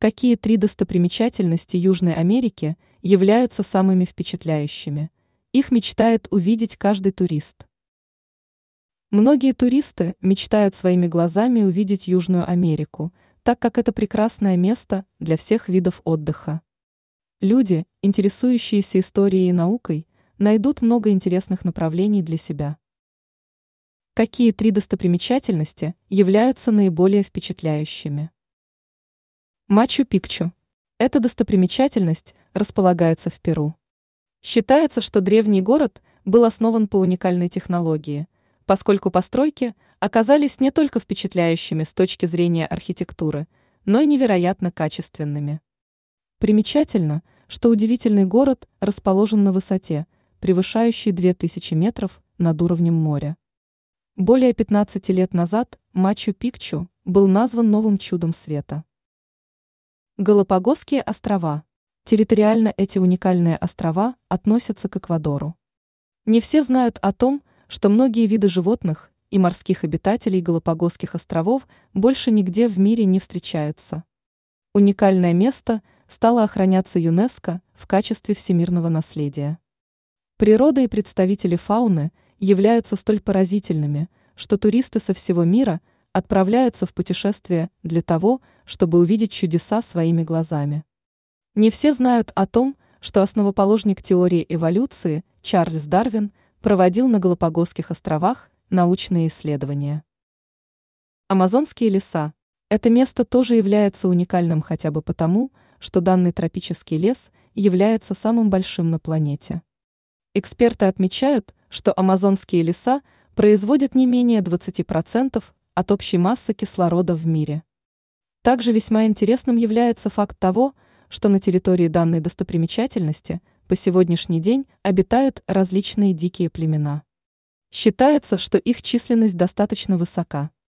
Какие три достопримечательности Южной Америки являются самыми впечатляющими? Их мечтает увидеть каждый турист. Многие туристы мечтают своими глазами увидеть Южную Америку, так как это прекрасное место для всех видов отдыха. Люди, интересующиеся историей и наукой, найдут много интересных направлений для себя. Какие три достопримечательности являются наиболее впечатляющими? Мачу-Пикчу. Эта достопримечательность располагается в Перу. Считается, что древний город был основан по уникальной технологии – поскольку постройки оказались не только впечатляющими с точки зрения архитектуры, но и невероятно качественными. Примечательно, что удивительный город расположен на высоте, превышающей 2000 метров над уровнем моря. Более 15 лет назад Мачу-Пикчу был назван новым чудом света. Галапагосские острова. Территориально эти уникальные острова относятся к Эквадору. Не все знают о том, что многие виды животных и морских обитателей Галапагосских островов больше нигде в мире не встречаются. Уникальное место стало охраняться ЮНЕСКО в качестве всемирного наследия. Природа и представители фауны являются столь поразительными, что туристы со всего мира отправляются в путешествие для того, чтобы увидеть чудеса своими глазами. Не все знают о том, что основоположник теории эволюции Чарльз Дарвин проводил на Галапагосских островах научные исследования. Амазонские леса. Это место тоже является уникальным хотя бы потому, что данный тропический лес является самым большим на планете. Эксперты отмечают, что амазонские леса производят не менее 20% от общей массы кислорода в мире. Также весьма интересным является факт того, что на территории данной достопримечательности по сегодняшний день обитают различные дикие племена. Считается, что их численность достаточно высока.